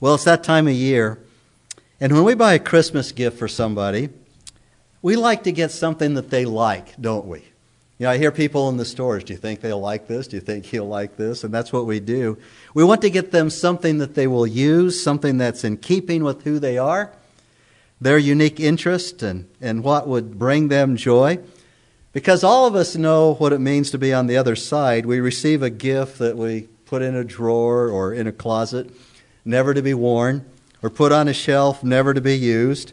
Well, it's that time of year. And when we buy a Christmas gift for somebody, we like to get something that they like, don't we? You know, I hear people in the stores, do you think they'll like this? Do you think he'll like this? And that's what we do. We want to get them something that they will use, something that's in keeping with who they are, their unique interest, and, and what would bring them joy. Because all of us know what it means to be on the other side. We receive a gift that we put in a drawer or in a closet, never to be worn, or put on a shelf, never to be used.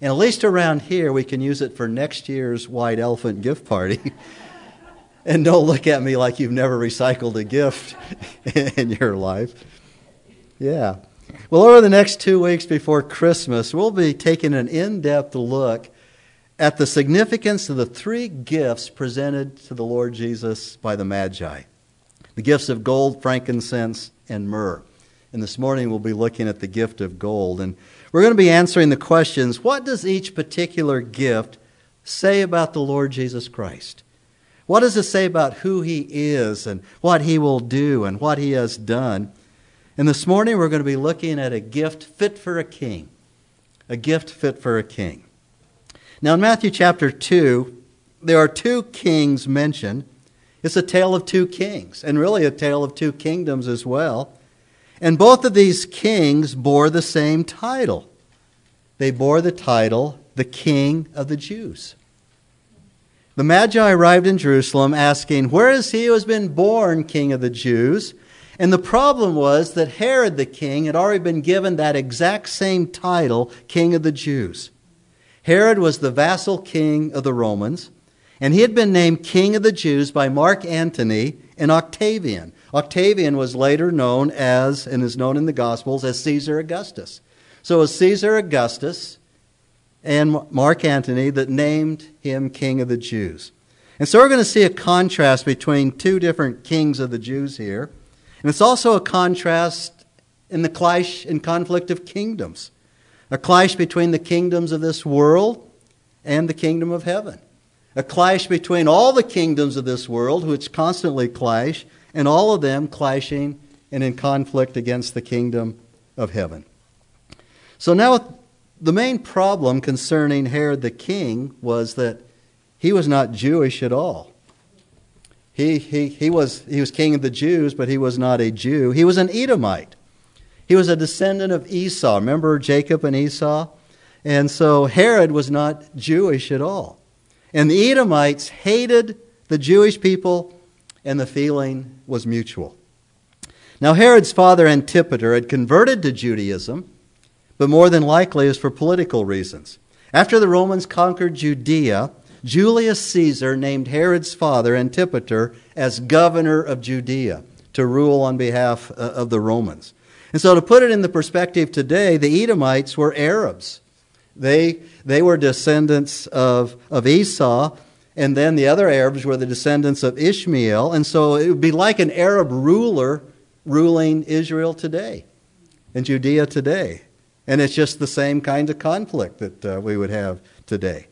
And at least around here, we can use it for next year's White Elephant gift party. and don't look at me like you've never recycled a gift in your life. Yeah. Well, over the next two weeks before Christmas, we'll be taking an in depth look at the significance of the three gifts presented to the Lord Jesus by the Magi the gifts of gold, frankincense, and myrrh. And this morning we'll be looking at the gift of gold. And we're going to be answering the questions what does each particular gift say about the Lord Jesus Christ? What does it say about who he is and what he will do and what he has done? And this morning we're going to be looking at a gift fit for a king. A gift fit for a king. Now, in Matthew chapter 2, there are two kings mentioned. It's a tale of two kings, and really a tale of two kingdoms as well. And both of these kings bore the same title. They bore the title, the King of the Jews. The Magi arrived in Jerusalem asking, Where is he who has been born King of the Jews? And the problem was that Herod the king had already been given that exact same title, King of the Jews. Herod was the vassal king of the Romans, and he had been named King of the Jews by Mark Antony and Octavian. Octavian was later known as, and is known in the Gospels, as Caesar Augustus. So it was Caesar Augustus and Mark Antony that named him King of the Jews. And so we're going to see a contrast between two different kings of the Jews here. And it's also a contrast in the clash and conflict of kingdoms a clash between the kingdoms of this world and the kingdom of heaven, a clash between all the kingdoms of this world, which constantly clash, and all of them clashing and in conflict against the kingdom of heaven. So now, the main problem concerning Herod the king was that he was not Jewish at all. He, he, he, was, he was king of the Jews, but he was not a Jew. He was an Edomite. He was a descendant of Esau. Remember Jacob and Esau? And so Herod was not Jewish at all. And the Edomites hated the Jewish people and the feeling was mutual. Now, Herod's father Antipater had converted to Judaism, but more than likely is for political reasons. After the Romans conquered Judea, Julius Caesar named Herod's father Antipater as governor of Judea to rule on behalf uh, of the Romans. And so, to put it in the perspective today, the Edomites were Arabs. They, they were descendants of, of Esau, and then the other Arabs were the descendants of Ishmael. And so it would be like an Arab ruler ruling Israel today and Judea today. And it's just the same kind of conflict that uh, we would have today.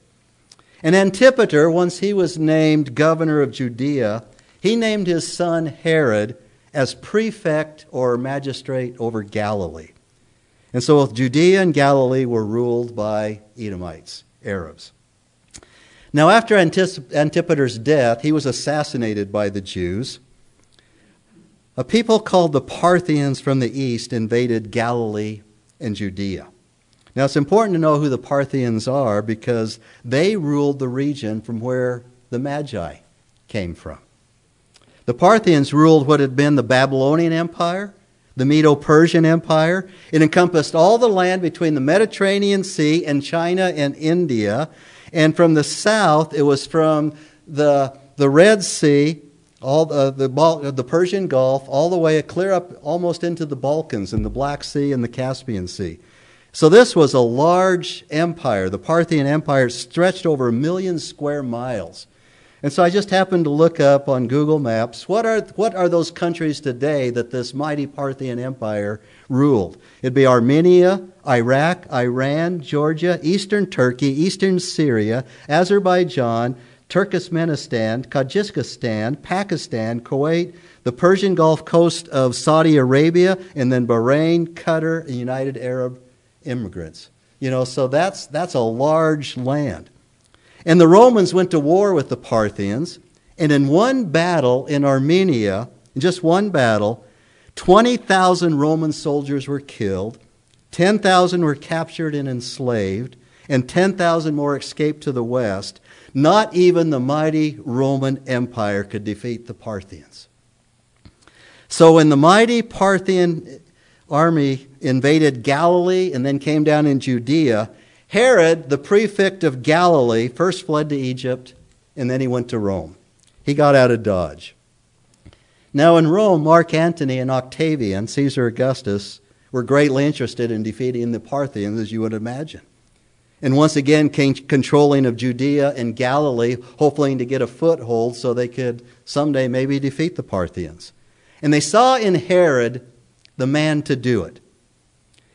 And Antipater, once he was named governor of Judea, he named his son Herod as prefect or magistrate over Galilee. And so both Judea and Galilee were ruled by Edomites, Arabs. Now, after Antipater's death, he was assassinated by the Jews. A people called the Parthians from the east invaded Galilee and Judea. Now, it's important to know who the Parthians are because they ruled the region from where the Magi came from. The Parthians ruled what had been the Babylonian Empire, the Medo Persian Empire. It encompassed all the land between the Mediterranean Sea and China and India. And from the south, it was from the, the Red Sea, all uh, the, the, uh, the Persian Gulf, all the way clear up almost into the Balkans and the Black Sea and the Caspian Sea. So this was a large empire. The Parthian Empire stretched over a million square miles. And so I just happened to look up on Google Maps what are, what are those countries today that this mighty Parthian Empire ruled? It'd be Armenia, Iraq, Iran, Georgia, eastern Turkey, eastern Syria, Azerbaijan, Turkmenistan, Tajikistan, Pakistan, Kuwait, the Persian Gulf coast of Saudi Arabia, and then Bahrain, Qatar, and United Arab Emirates. You know, so that's, that's a large land. And the Romans went to war with the Parthians, and in one battle in Armenia, in just one battle, 20,000 Roman soldiers were killed, 10,000 were captured and enslaved, and 10,000 more escaped to the west. Not even the mighty Roman Empire could defeat the Parthians. So when the mighty Parthian army invaded Galilee and then came down in Judea, Herod, the prefect of Galilee, first fled to Egypt and then he went to Rome. He got out of Dodge. Now in Rome, Mark Antony and Octavian, Caesar Augustus, were greatly interested in defeating the Parthians, as you would imagine. And once again, controlling of Judea and Galilee, hoping to get a foothold so they could someday maybe defeat the Parthians. And they saw in Herod the man to do it.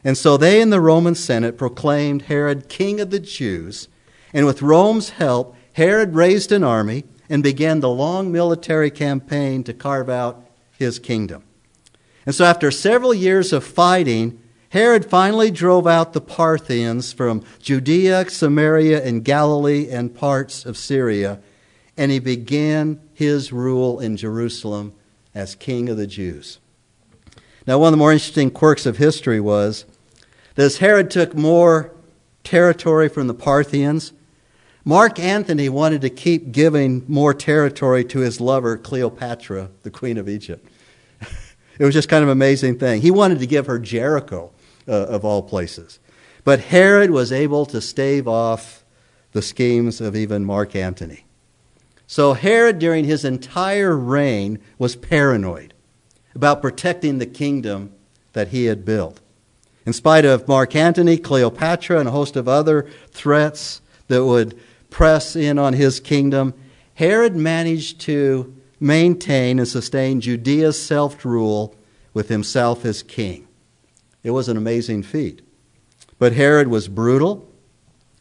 And so they in the Roman Senate proclaimed Herod king of the Jews. And with Rome's help, Herod raised an army and began the long military campaign to carve out his kingdom. And so, after several years of fighting, Herod finally drove out the Parthians from Judea, Samaria, and Galilee and parts of Syria, and he began his rule in Jerusalem as king of the Jews. Now, one of the more interesting quirks of history was as Herod took more territory from the Parthians, Mark Antony wanted to keep giving more territory to his lover, Cleopatra, the queen of Egypt. it was just kind of an amazing thing. He wanted to give her Jericho, uh, of all places. But Herod was able to stave off the schemes of even Mark Antony. So Herod, during his entire reign, was paranoid about protecting the kingdom that he had built. In spite of Mark Antony, Cleopatra, and a host of other threats that would press in on his kingdom, Herod managed to maintain and sustain Judea's self rule with himself as king. It was an amazing feat. But Herod was brutal,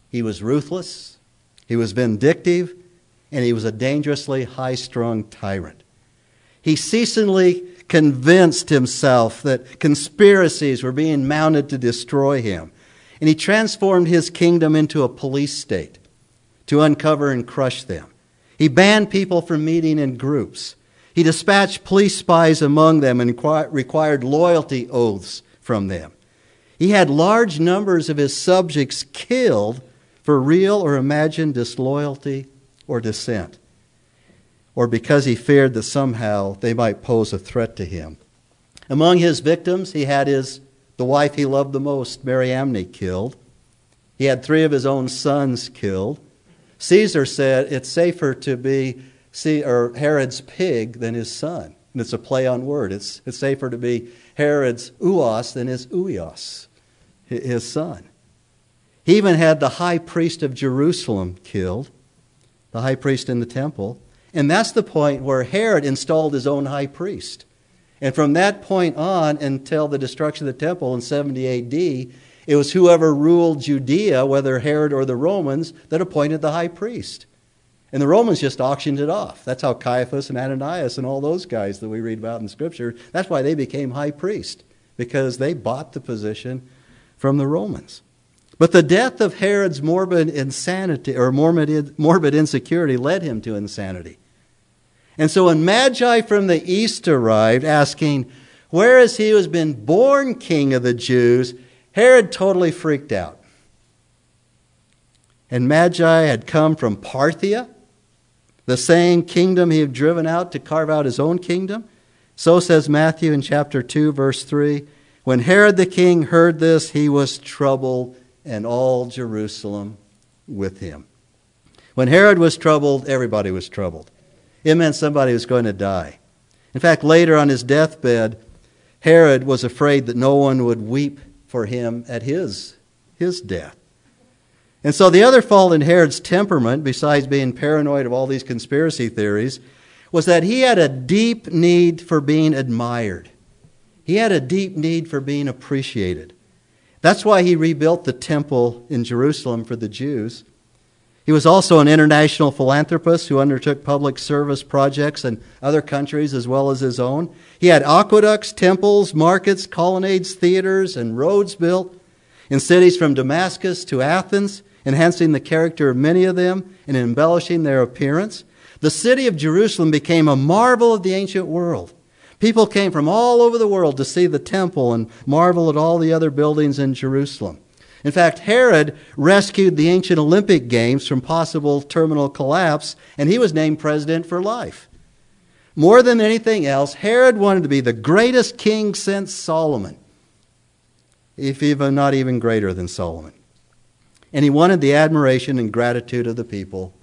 he was ruthless, he was vindictive, and he was a dangerously high strung tyrant. He ceaselessly convinced himself that conspiracies were being mounted to destroy him, and he transformed his kingdom into a police state to uncover and crush them. He banned people from meeting in groups. He dispatched police spies among them and required loyalty oaths from them. He had large numbers of his subjects killed for real or imagined disloyalty or dissent, or because he feared that somehow they might pose a threat to him. Among his victims, he had his the wife he loved the most, Mariamne, killed. He had three of his own sons killed. Caesar said it's safer to be or Herod's pig than his son. And it's a play on word. It's, it's safer to be Herod's uos than his uios, his son. He even had the high priest of Jerusalem killed, the high priest in the temple. And that's the point where Herod installed his own high priest. And from that point on until the destruction of the temple in 70 AD, it was whoever ruled Judea, whether Herod or the Romans, that appointed the high priest. And the Romans just auctioned it off. That's how Caiaphas and Ananias and all those guys that we read about in Scripture, that's why they became high priest, because they bought the position from the Romans. But the death of Herod's morbid insanity or morbid, morbid insecurity led him to insanity. And so when Magi from the east arrived asking, Where is he who has been born king of the Jews? Herod totally freaked out. And Magi had come from Parthia, the same kingdom he had driven out to carve out his own kingdom. So says Matthew in chapter 2, verse 3. When Herod the king heard this, he was troubled, and all Jerusalem with him. When Herod was troubled, everybody was troubled. It meant somebody was going to die. In fact, later on his deathbed, Herod was afraid that no one would weep for him at his, his death. And so the other fault in Herod's temperament, besides being paranoid of all these conspiracy theories, was that he had a deep need for being admired. He had a deep need for being appreciated. That's why he rebuilt the temple in Jerusalem for the Jews. He was also an international philanthropist who undertook public service projects in other countries as well as his own. He had aqueducts, temples, markets, colonnades, theaters, and roads built in cities from Damascus to Athens, enhancing the character of many of them and embellishing their appearance. The city of Jerusalem became a marvel of the ancient world. People came from all over the world to see the temple and marvel at all the other buildings in Jerusalem. In fact, Herod rescued the ancient Olympic Games from possible terminal collapse, and he was named president for life. More than anything else, Herod wanted to be the greatest king since Solomon, if even not even greater than Solomon. And he wanted the admiration and gratitude of the people,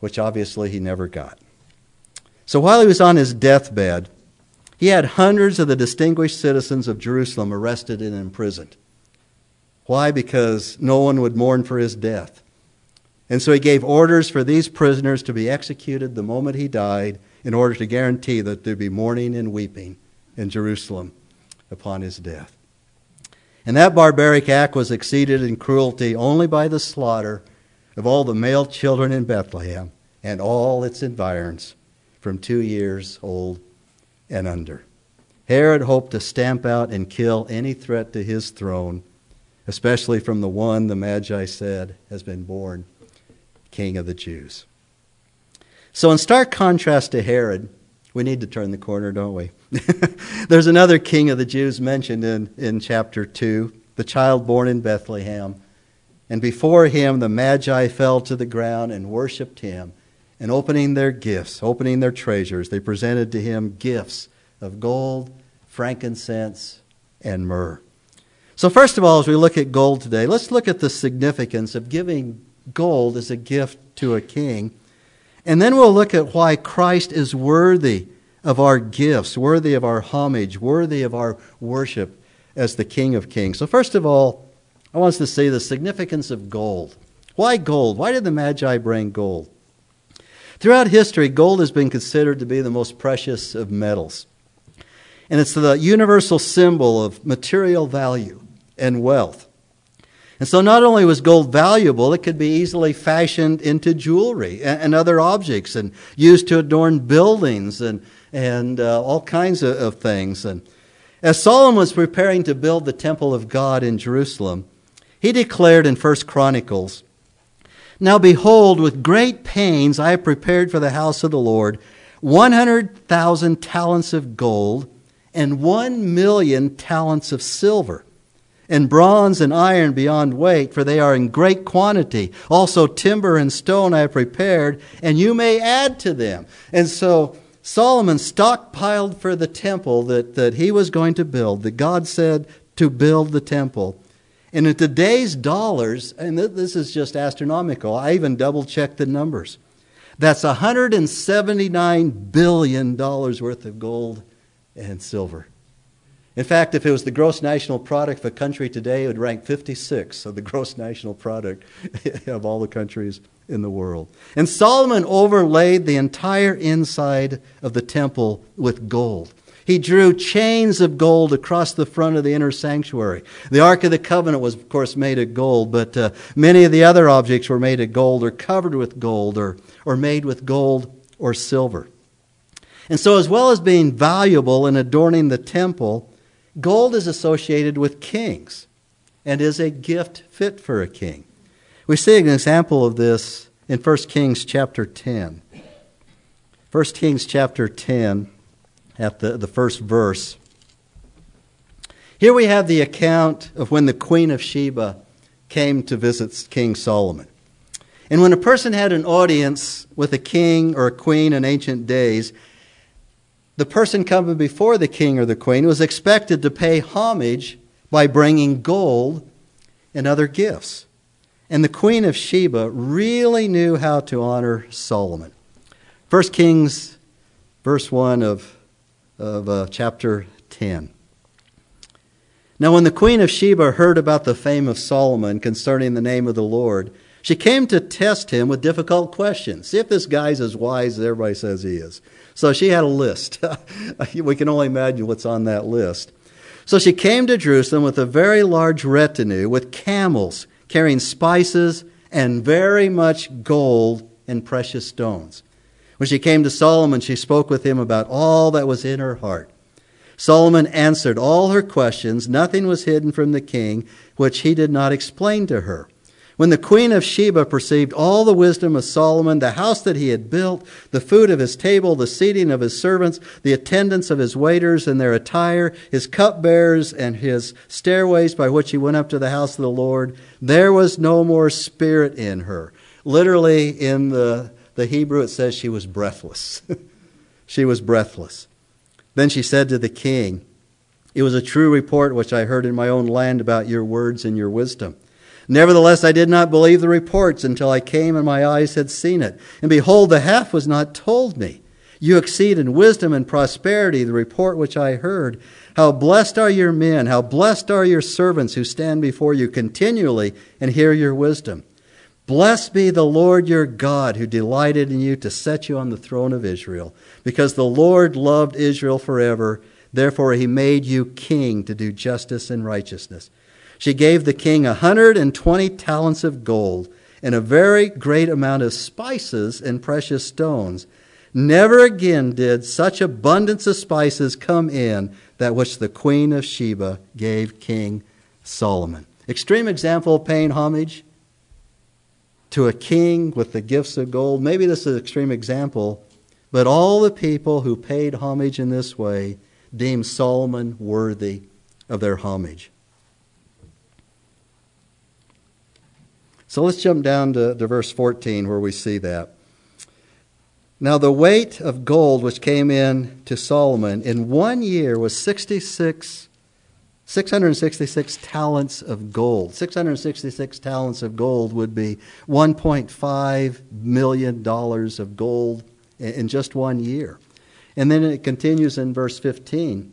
which obviously he never got. So while he was on his deathbed, he had hundreds of the distinguished citizens of Jerusalem arrested and imprisoned. Why? Because no one would mourn for his death. And so he gave orders for these prisoners to be executed the moment he died in order to guarantee that there'd be mourning and weeping in Jerusalem upon his death. And that barbaric act was exceeded in cruelty only by the slaughter of all the male children in Bethlehem and all its environs from two years old and under. Herod hoped to stamp out and kill any threat to his throne especially from the one the Magi said has been born King of the Jews. So, in stark contrast to Herod, we need to turn the corner, don't we? There's another king of the Jews mentioned in, in chapter 2, the child born in Bethlehem. And before him, the Magi fell to the ground and worshiped him. And opening their gifts, opening their treasures, they presented to him gifts of gold, frankincense, and myrrh. So, first of all, as we look at gold today, let's look at the significance of giving gold as a gift to a king. And then we'll look at why Christ is worthy of our gifts, worthy of our homage, worthy of our worship as the King of Kings. So, first of all, I want us to see the significance of gold. Why gold? Why did the Magi bring gold? Throughout history, gold has been considered to be the most precious of metals. And it's the universal symbol of material value and wealth. And so not only was gold valuable, it could be easily fashioned into jewelry and, and other objects and used to adorn buildings and, and uh, all kinds of, of things. And as Solomon was preparing to build the temple of God in Jerusalem, he declared in First Chronicles, Now behold, with great pains I have prepared for the house of the Lord 100,000 talents of gold and 1 million talents of silver and bronze and iron beyond weight, for they are in great quantity. Also, timber and stone I have prepared, and you may add to them. And so, Solomon stockpiled for the temple that, that he was going to build, that God said to build the temple. And in today's dollars, and this is just astronomical, I even double checked the numbers. That's $179 billion worth of gold and silver. In fact, if it was the gross national product of a country today, it would rank 56 of the gross national product of all the countries in the world. And Solomon overlaid the entire inside of the temple with gold. He drew chains of gold across the front of the inner sanctuary. The Ark of the Covenant was, of course, made of gold, but uh, many of the other objects were made of gold or covered with gold or, or made with gold or silver. And so, as well as being valuable in adorning the temple, Gold is associated with kings and is a gift fit for a king. We see an example of this in 1 Kings chapter 10. 1 Kings chapter 10, at the, the first verse. Here we have the account of when the Queen of Sheba came to visit King Solomon. And when a person had an audience with a king or a queen in ancient days, the person coming before the king or the queen was expected to pay homage by bringing gold and other gifts. And the queen of Sheba really knew how to honor Solomon. 1 Kings, verse 1 of, of uh, chapter 10. Now, when the queen of Sheba heard about the fame of Solomon concerning the name of the Lord, she came to test him with difficult questions. See if this guy's as wise as everybody says he is. So she had a list. we can only imagine what's on that list. So she came to Jerusalem with a very large retinue with camels carrying spices and very much gold and precious stones. When she came to Solomon, she spoke with him about all that was in her heart. Solomon answered all her questions. Nothing was hidden from the king, which he did not explain to her. When the queen of Sheba perceived all the wisdom of Solomon, the house that he had built, the food of his table, the seating of his servants, the attendance of his waiters and their attire, his cupbearers and his stairways by which he went up to the house of the Lord, there was no more spirit in her. Literally, in the, the Hebrew, it says she was breathless. she was breathless. Then she said to the king, It was a true report which I heard in my own land about your words and your wisdom. Nevertheless, I did not believe the reports until I came and my eyes had seen it. And behold, the half was not told me. You exceed in wisdom and prosperity the report which I heard. How blessed are your men, how blessed are your servants who stand before you continually and hear your wisdom. Blessed be the Lord your God who delighted in you to set you on the throne of Israel, because the Lord loved Israel forever. Therefore, he made you king to do justice and righteousness. She gave the king a 120 talents of gold and a very great amount of spices and precious stones. Never again did such abundance of spices come in that which the queen of Sheba gave King Solomon. Extreme example of paying homage to a king with the gifts of gold. Maybe this is an extreme example, but all the people who paid homage in this way deemed Solomon worthy of their homage. So let's jump down to, to verse 14 where we see that. Now, the weight of gold which came in to Solomon in one year was 66, 666 talents of gold. 666 talents of gold would be $1.5 million of gold in just one year. And then it continues in verse 15.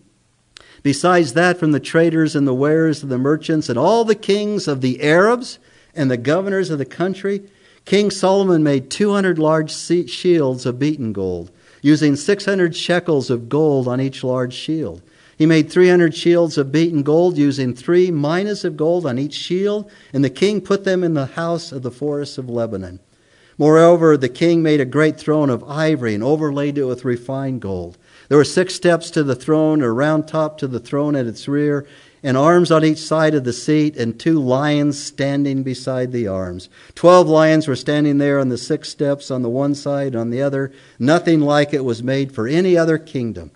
Besides that, from the traders and the wares of the merchants and all the kings of the Arabs and the governors of the country, King Solomon made 200 large shields of beaten gold, using 600 shekels of gold on each large shield. He made 300 shields of beaten gold, using three minas of gold on each shield, and the king put them in the house of the forests of Lebanon. Moreover, the king made a great throne of ivory and overlaid it with refined gold. There were six steps to the throne, a round top to the throne at its rear, and arms on each side of the seat, and two lions standing beside the arms. Twelve lions were standing there on the six steps on the one side, and on the other. Nothing like it was made for any other kingdom.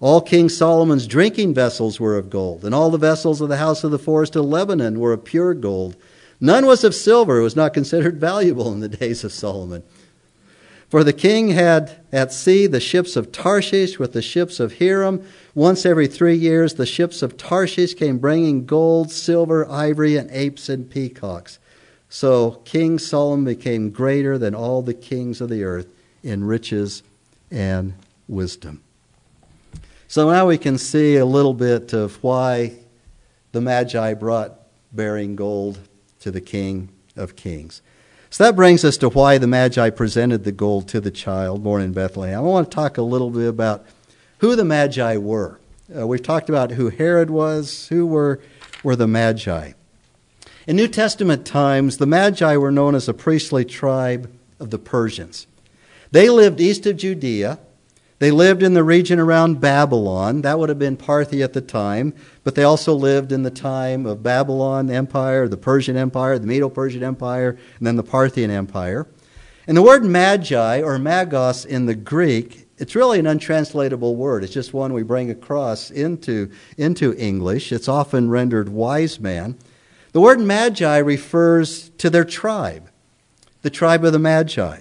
All King Solomon's drinking vessels were of gold, and all the vessels of the house of the forest of Lebanon were of pure gold. None was of silver, it was not considered valuable in the days of Solomon. For the king had at sea the ships of Tarshish with the ships of Hiram. Once every three years, the ships of Tarshish came bringing gold, silver, ivory, and apes and peacocks. So King Solomon became greater than all the kings of the earth in riches and wisdom. So now we can see a little bit of why the Magi brought bearing gold to the King of Kings. So that brings us to why the Magi presented the gold to the child born in Bethlehem. I want to talk a little bit about who the Magi were. Uh, we've talked about who Herod was, who were, were the Magi. In New Testament times, the Magi were known as a priestly tribe of the Persians. They lived east of Judea they lived in the region around Babylon. That would have been Parthia at the time, but they also lived in the time of Babylon Empire, the Persian Empire, the Medo Persian Empire, and then the Parthian Empire. And the word magi or magos in the Greek, it's really an untranslatable word. It's just one we bring across into, into English. It's often rendered wise man. The word magi refers to their tribe, the tribe of the magi.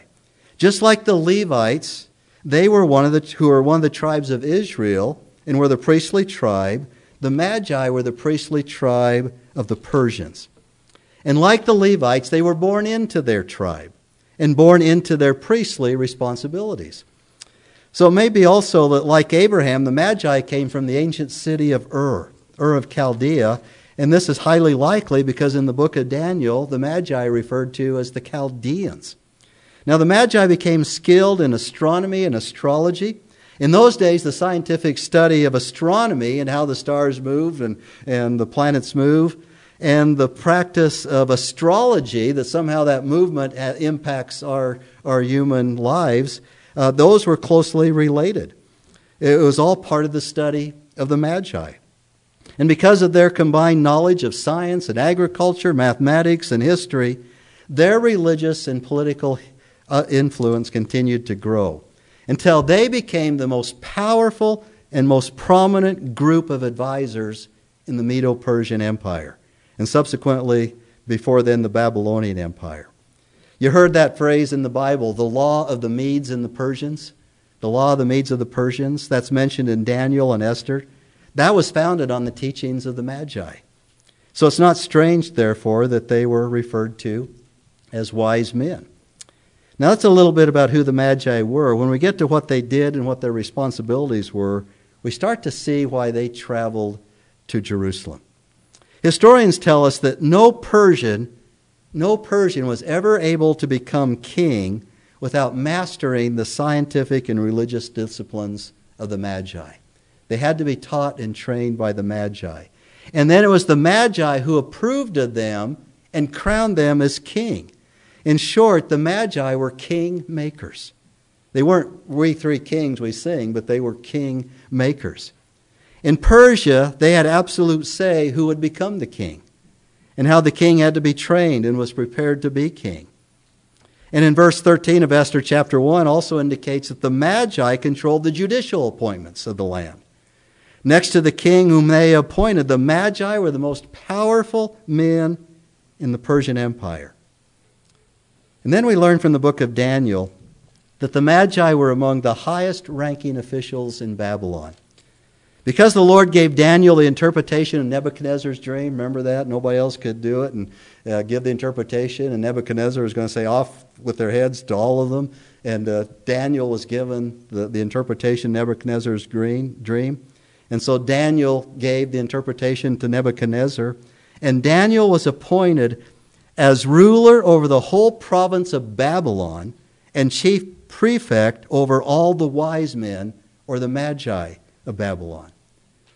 Just like the Levites, they were one of the who were one of the tribes of Israel and were the priestly tribe. The Magi were the priestly tribe of the Persians. And like the Levites, they were born into their tribe and born into their priestly responsibilities. So it may be also that, like Abraham, the Magi came from the ancient city of Ur, Ur of Chaldea, and this is highly likely because in the book of Daniel, the Magi are referred to as the Chaldeans. Now, the Magi became skilled in astronomy and astrology. In those days, the scientific study of astronomy and how the stars move and, and the planets move and the practice of astrology, that somehow that movement impacts our, our human lives, uh, those were closely related. It was all part of the study of the Magi. And because of their combined knowledge of science and agriculture, mathematics and history, their religious and political uh, influence continued to grow until they became the most powerful and most prominent group of advisors in the Medo Persian Empire, and subsequently, before then, the Babylonian Empire. You heard that phrase in the Bible, the law of the Medes and the Persians. The law of the Medes of the Persians, that's mentioned in Daniel and Esther. That was founded on the teachings of the Magi. So it's not strange, therefore, that they were referred to as wise men. Now, that's a little bit about who the Magi were. When we get to what they did and what their responsibilities were, we start to see why they traveled to Jerusalem. Historians tell us that no Persian, no Persian was ever able to become king without mastering the scientific and religious disciplines of the Magi. They had to be taught and trained by the Magi. And then it was the Magi who approved of them and crowned them as king. In short, the Magi were king makers. They weren't we three kings we sing, but they were king makers. In Persia, they had absolute say who would become the king and how the king had to be trained and was prepared to be king. And in verse 13 of Esther chapter 1 also indicates that the Magi controlled the judicial appointments of the land. Next to the king whom they appointed, the Magi were the most powerful men in the Persian Empire. And then we learn from the book of Daniel that the Magi were among the highest ranking officials in Babylon. Because the Lord gave Daniel the interpretation of Nebuchadnezzar's dream, remember that? Nobody else could do it and uh, give the interpretation, and Nebuchadnezzar was going to say, Off with their heads to all of them. And uh, Daniel was given the, the interpretation Nebuchadnezzar's dream, dream. And so Daniel gave the interpretation to Nebuchadnezzar. And Daniel was appointed as ruler over the whole province of Babylon and chief prefect over all the wise men or the magi of Babylon.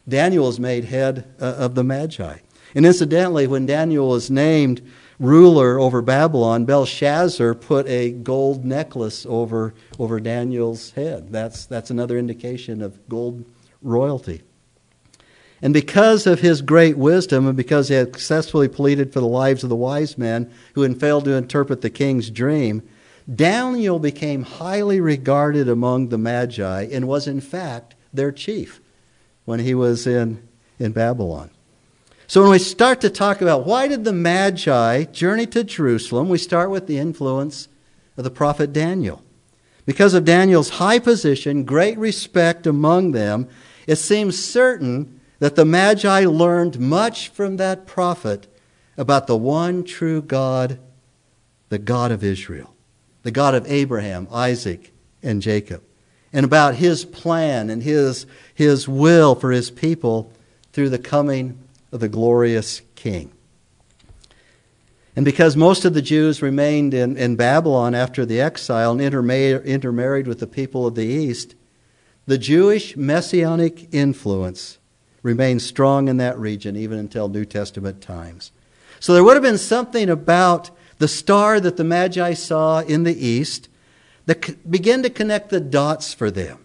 Daniel is made head uh, of the magi. And incidentally, when Daniel was named ruler over Babylon, Belshazzar put a gold necklace over, over Daniel's head. That's, that's another indication of gold royalty. And because of his great wisdom, and because he had successfully pleaded for the lives of the wise men who had failed to interpret the king's dream, Daniel became highly regarded among the Magi and was, in fact, their chief when he was in, in Babylon. So when we start to talk about why did the Magi journey to Jerusalem, we start with the influence of the prophet Daniel. Because of Daniel's high position, great respect among them, it seems certain that the Magi learned much from that prophet about the one true God, the God of Israel, the God of Abraham, Isaac, and Jacob, and about his plan and his, his will for his people through the coming of the glorious King. And because most of the Jews remained in, in Babylon after the exile and intermarried, intermarried with the people of the East, the Jewish messianic influence remained strong in that region even until New Testament times. So there would have been something about the star that the Magi saw in the east that began to connect the dots for them.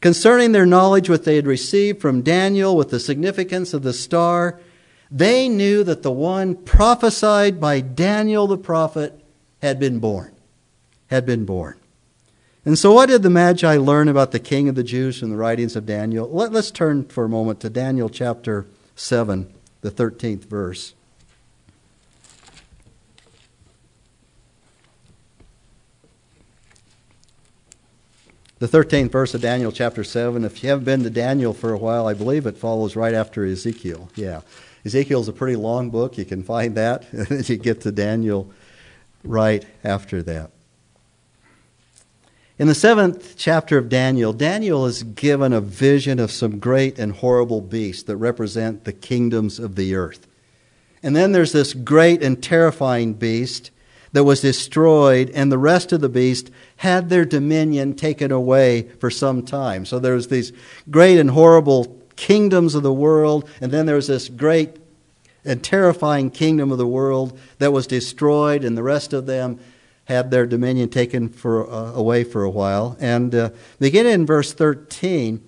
Concerning their knowledge, what they had received from Daniel with the significance of the star, they knew that the one prophesied by Daniel the prophet had been born. Had been born. And so, what did the Magi learn about the King of the Jews from the writings of Daniel? Let, us turn for a moment to Daniel chapter 7, the 13th verse. The 13th verse of Daniel chapter 7. If you haven't been to Daniel for a while, I believe it follows right after Ezekiel. Yeah. Ezekiel's a pretty long book. You can find that. and then you get to Daniel right after that. In the seventh chapter of Daniel, Daniel is given a vision of some great and horrible beasts that represent the kingdoms of the earth. And then there's this great and terrifying beast that was destroyed, and the rest of the beast had their dominion taken away for some time. So there's these great and horrible kingdoms of the world, and then there's this great and terrifying kingdom of the world that was destroyed, and the rest of them had their dominion taken for, uh, away for a while. And uh, beginning in verse 13,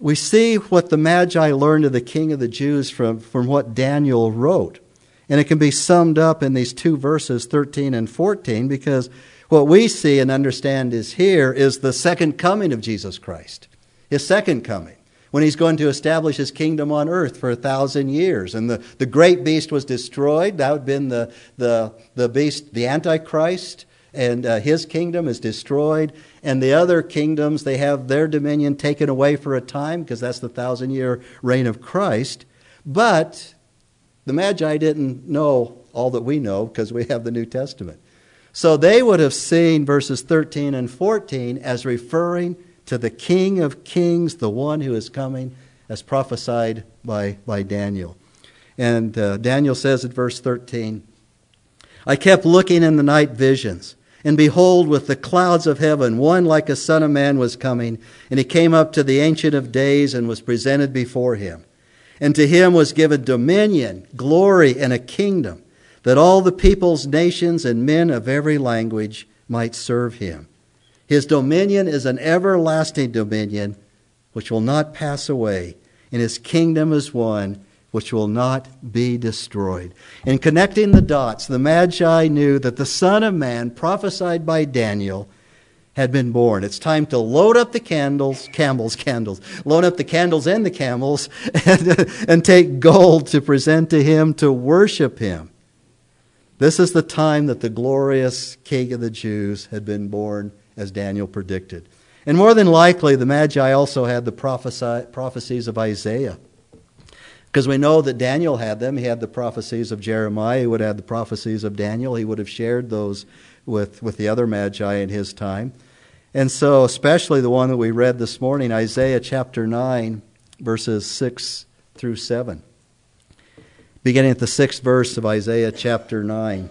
we see what the Magi learned of the King of the Jews from, from what Daniel wrote. And it can be summed up in these two verses, 13 and 14, because what we see and understand is here is the second coming of Jesus Christ, his second coming when he's going to establish his kingdom on earth for a thousand years. And the, the great beast was destroyed. That would have been the, the, the beast, the Antichrist, and uh, his kingdom is destroyed. And the other kingdoms, they have their dominion taken away for a time because that's the thousand year reign of Christ. But the Magi didn't know all that we know because we have the New Testament. So they would have seen verses 13 and 14 as referring to the King of Kings, the one who is coming, as prophesied by, by Daniel. And uh, Daniel says at verse 13, I kept looking in the night visions, and behold, with the clouds of heaven, one like a son of man was coming, and he came up to the Ancient of Days and was presented before him. And to him was given dominion, glory, and a kingdom, that all the peoples, nations, and men of every language might serve him. His dominion is an everlasting dominion which will not pass away, and his kingdom is one which will not be destroyed. In connecting the dots, the Magi knew that the Son of Man, prophesied by Daniel, had been born. It's time to load up the candles, camels, candles, load up the candles and the camels, and, and take gold to present to him to worship him. This is the time that the glorious King of the Jews had been born as Daniel predicted. And more than likely, the Magi also had the prophesy, prophecies of Isaiah. Because we know that Daniel had them. He had the prophecies of Jeremiah. He would have the prophecies of Daniel. He would have shared those with, with the other Magi in his time. And so, especially the one that we read this morning, Isaiah chapter 9, verses 6 through 7. Beginning at the sixth verse of Isaiah chapter 9.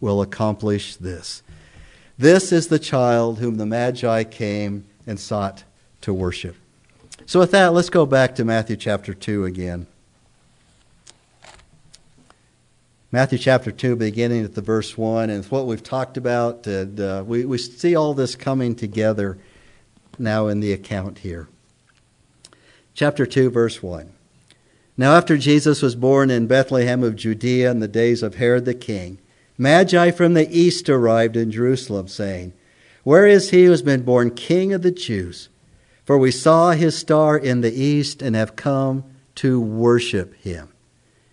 will accomplish this. This is the child whom the Magi came and sought to worship. So, with that, let's go back to Matthew chapter 2 again. Matthew chapter 2, beginning at the verse 1, and what we've talked about, and, uh, we, we see all this coming together now in the account here. Chapter 2, verse 1. Now, after Jesus was born in Bethlehem of Judea in the days of Herod the king, Magi from the east arrived in Jerusalem, saying, Where is he who has been born king of the Jews? For we saw his star in the east and have come to worship him.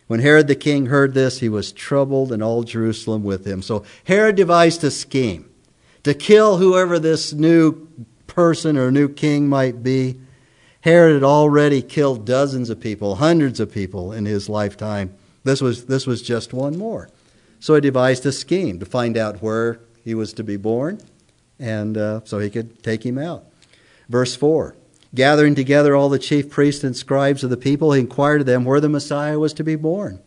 When Herod the king heard this, he was troubled, and all Jerusalem with him. So Herod devised a scheme to kill whoever this new person or new king might be. Herod had already killed dozens of people, hundreds of people in his lifetime. This was, this was just one more. So he devised a scheme to find out where he was to be born, and uh, so he could take him out. Verse 4 Gathering together all the chief priests and scribes of the people, he inquired of them where the Messiah was to be born.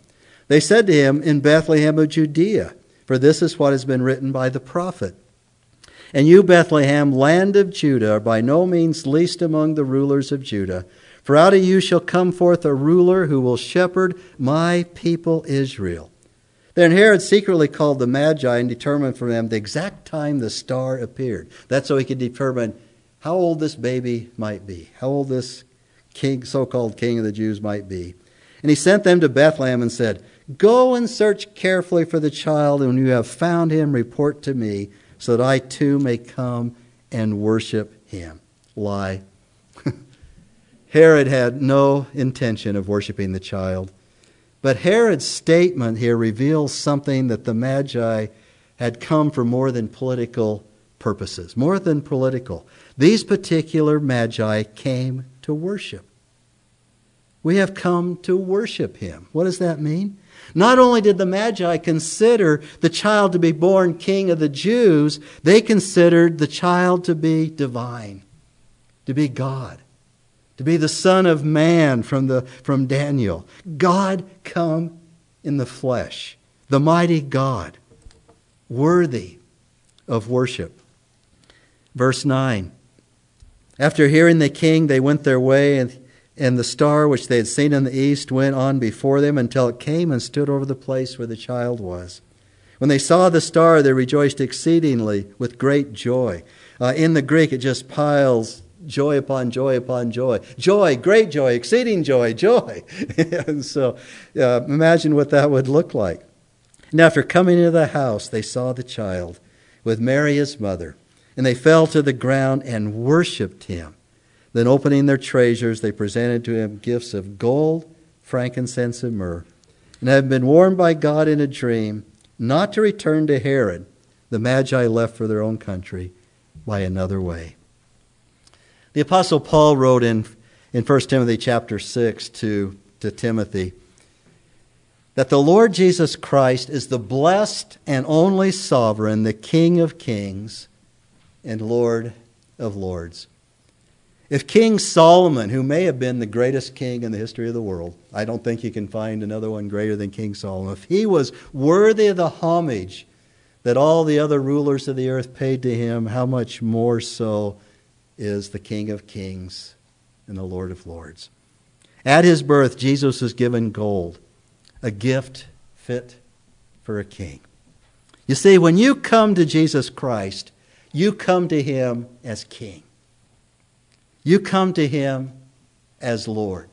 They said to him, In Bethlehem of Judea, for this is what has been written by the prophet. And you, Bethlehem, land of Judah, are by no means least among the rulers of Judah. For out of you shall come forth a ruler who will shepherd my people Israel. Then Herod secretly called the Magi and determined from them the exact time the star appeared. That's so he could determine how old this baby might be, how old this king, so-called king of the Jews might be. And he sent them to Bethlehem and said, Go and search carefully for the child, and when you have found him, report to me, so that I too may come and worship him. Lie. Herod had no intention of worshiping the child. But Herod's statement here reveals something that the Magi had come for more than political purposes, more than political. These particular Magi came to worship. We have come to worship him. What does that mean? Not only did the Magi consider the child to be born king of the Jews, they considered the child to be divine, to be God, to be the Son of Man from, the, from Daniel. God come in the flesh, the mighty God, worthy of worship. Verse 9 After hearing the king, they went their way and and the star which they had seen in the east went on before them until it came and stood over the place where the child was. When they saw the star, they rejoiced exceedingly with great joy. Uh, in the Greek, it just piles joy upon joy upon joy. Joy, great joy, exceeding joy, joy. and so uh, imagine what that would look like. And after coming into the house, they saw the child with Mary his mother, and they fell to the ground and worshipped him. Then, opening their treasures, they presented to him gifts of gold, frankincense, and myrrh. And having been warned by God in a dream not to return to Herod, the Magi left for their own country by another way. The Apostle Paul wrote in, in 1 Timothy chapter 6 to, to Timothy that the Lord Jesus Christ is the blessed and only sovereign, the King of kings and Lord of lords. If King Solomon, who may have been the greatest king in the history of the world, I don't think you can find another one greater than King Solomon, if he was worthy of the homage that all the other rulers of the earth paid to him, how much more so is the King of kings and the Lord of lords? At his birth, Jesus was given gold, a gift fit for a king. You see, when you come to Jesus Christ, you come to him as king. You come to Him as Lord.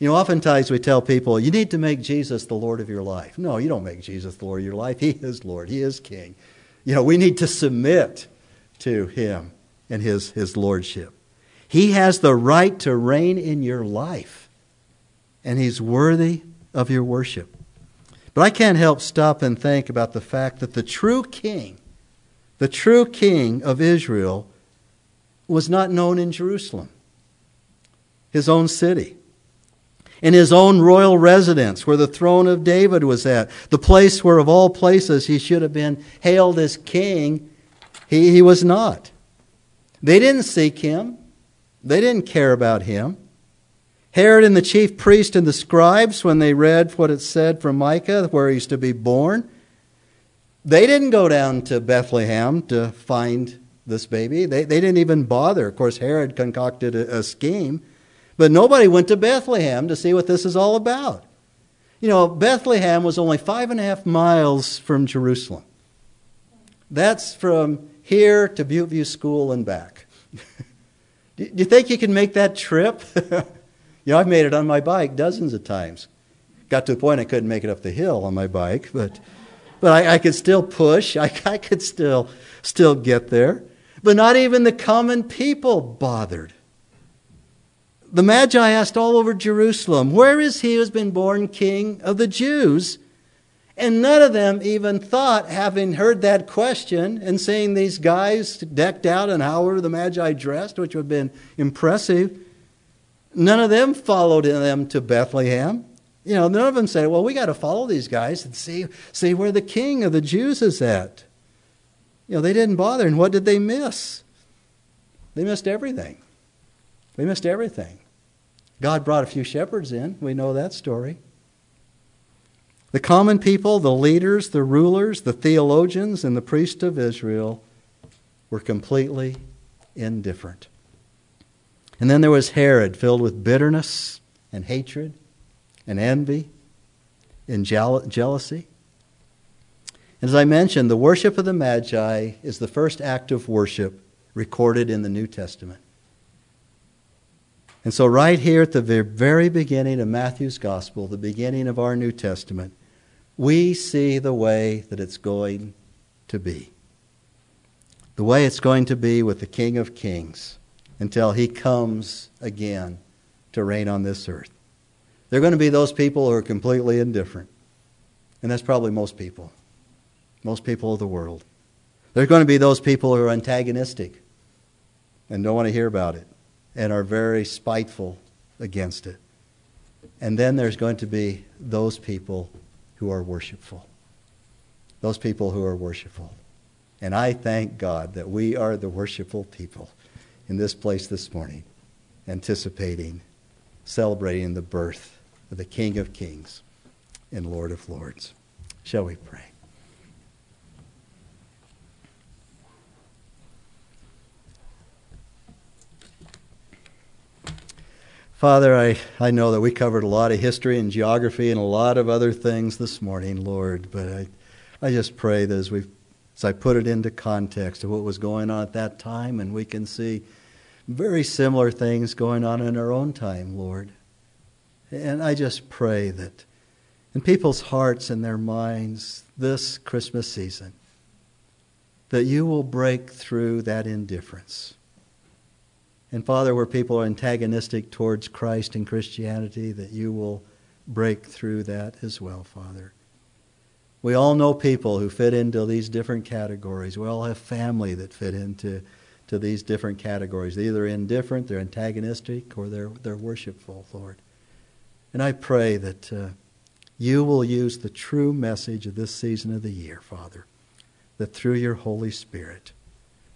You know, oftentimes we tell people, you need to make Jesus the Lord of your life. No, you don't make Jesus the Lord of your life. He is Lord, He is King. You know, we need to submit to Him and His, his Lordship. He has the right to reign in your life, and He's worthy of your worship. But I can't help stop and think about the fact that the true King, the true King of Israel, was not known in Jerusalem, his own city. In his own royal residence, where the throne of David was at, the place where, of all places, he should have been hailed as king, he, he was not. They didn't seek him, they didn't care about him. Herod and the chief priest and the scribes, when they read what it said from Micah, where he's to be born, they didn't go down to Bethlehem to find this baby. They, they didn't even bother. Of course, Herod concocted a, a scheme, but nobody went to Bethlehem to see what this is all about. You know, Bethlehem was only five and a half miles from Jerusalem. That's from here to Butteview School and back. Do you think you can make that trip? you know, I've made it on my bike dozens of times. Got to the point I couldn't make it up the hill on my bike, but, but I, I could still push. I, I could still, still get there. But not even the common people bothered. The Magi asked all over Jerusalem, Where is he who has been born king of the Jews? And none of them even thought, having heard that question and seeing these guys decked out and however the Magi dressed, which would have been impressive, none of them followed them to Bethlehem. You know, none of them said, Well, we got to follow these guys and see, see where the king of the Jews is at. You know, they didn't bother. And what did they miss? They missed everything. They missed everything. God brought a few shepherds in. We know that story. The common people, the leaders, the rulers, the theologians, and the priests of Israel were completely indifferent. And then there was Herod, filled with bitterness and hatred and envy and jealousy. As I mentioned, the worship of the Magi is the first act of worship recorded in the New Testament. And so, right here at the very beginning of Matthew's Gospel, the beginning of our New Testament, we see the way that it's going to be. The way it's going to be with the King of Kings until he comes again to reign on this earth. There are going to be those people who are completely indifferent. And that's probably most people most people of the world. There's going to be those people who are antagonistic and don't want to hear about it and are very spiteful against it. And then there's going to be those people who are worshipful. Those people who are worshipful. And I thank God that we are the worshipful people in this place this morning, anticipating, celebrating the birth of the King of Kings and Lord of Lords. Shall we pray? Father, I, I know that we covered a lot of history and geography and a lot of other things this morning, Lord, but I, I just pray that as, we as I put it into context of what was going on at that time, and we can see very similar things going on in our own time, Lord. And I just pray that in people's hearts and their minds this Christmas season, that you will break through that indifference and Father, where people are antagonistic towards Christ and Christianity, that you will break through that as well, Father. We all know people who fit into these different categories. We all have family that fit into to these different categories. They're either indifferent, they're antagonistic, or they're, they're worshipful, Lord. And I pray that uh, you will use the true message of this season of the year, Father, that through your Holy Spirit,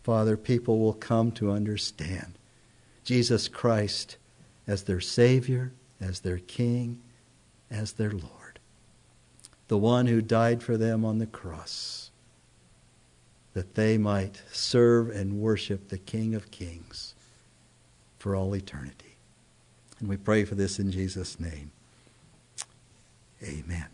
Father, people will come to understand Jesus Christ as their Savior, as their King, as their Lord. The one who died for them on the cross, that they might serve and worship the King of Kings for all eternity. And we pray for this in Jesus' name. Amen.